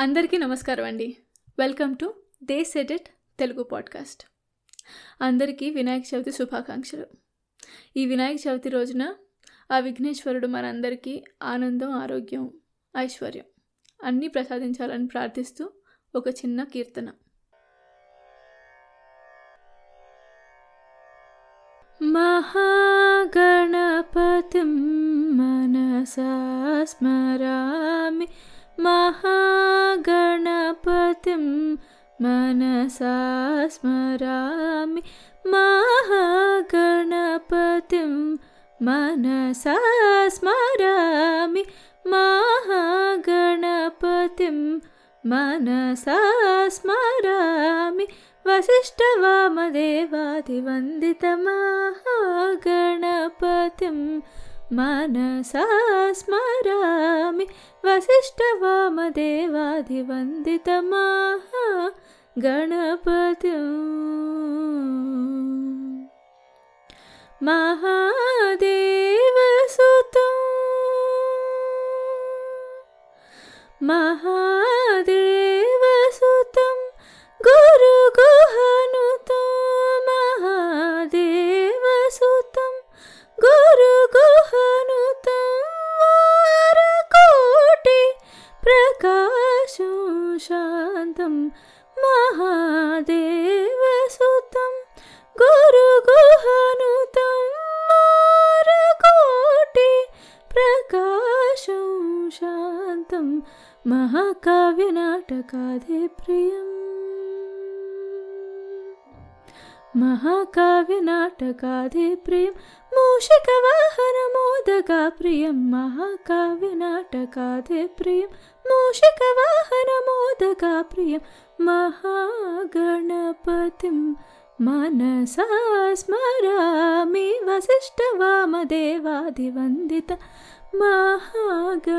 అందరికీ నమస్కారం అండి. Welcome to the set it Telugu podcast అందరికీ వినాయక చవితి శుభాకాంక్షలు. ఈ వినాయక చవితి రోజున ఆ విఘ్నేశ్వరుడు మనందరికీ ఆనందం ఆరోగ్యం ఐశ్వర్యం అన్నీ ప్రసాదించాలని ప్రార్థిస్తూ ఒక చిన్న కీర్తన. మహాగణపతి మనసా స్మరామి महागणपतिं मनसा स्मरामि महागणपतिं मनसा स्मरामि महागणपतिं मनसा स्मरामि वसिष्ठवामदेवादिवन्दितमहागणपतिं मनसा स्मरामि वसिष्ठवामदेवादिवन्दितमहागणपतिम् महादेवसुतं महादेवसुतं शान्तं महादेवसुतं गुरुगुहनुतं वारकोटि प्रकाशं शान्तं महाकाव्यनाटकादे प्रियम् महाकाव्यनाटकादे प्रियं मूषिकवाहनमोदका प्रियं महाकाव्यनाटकादे प्रियं मूषिकवाहनमोदका प्रियं महागणपतिं मनसा स्मरामि वसिष्ठवामदेवादिवन्दित महागणपतिम्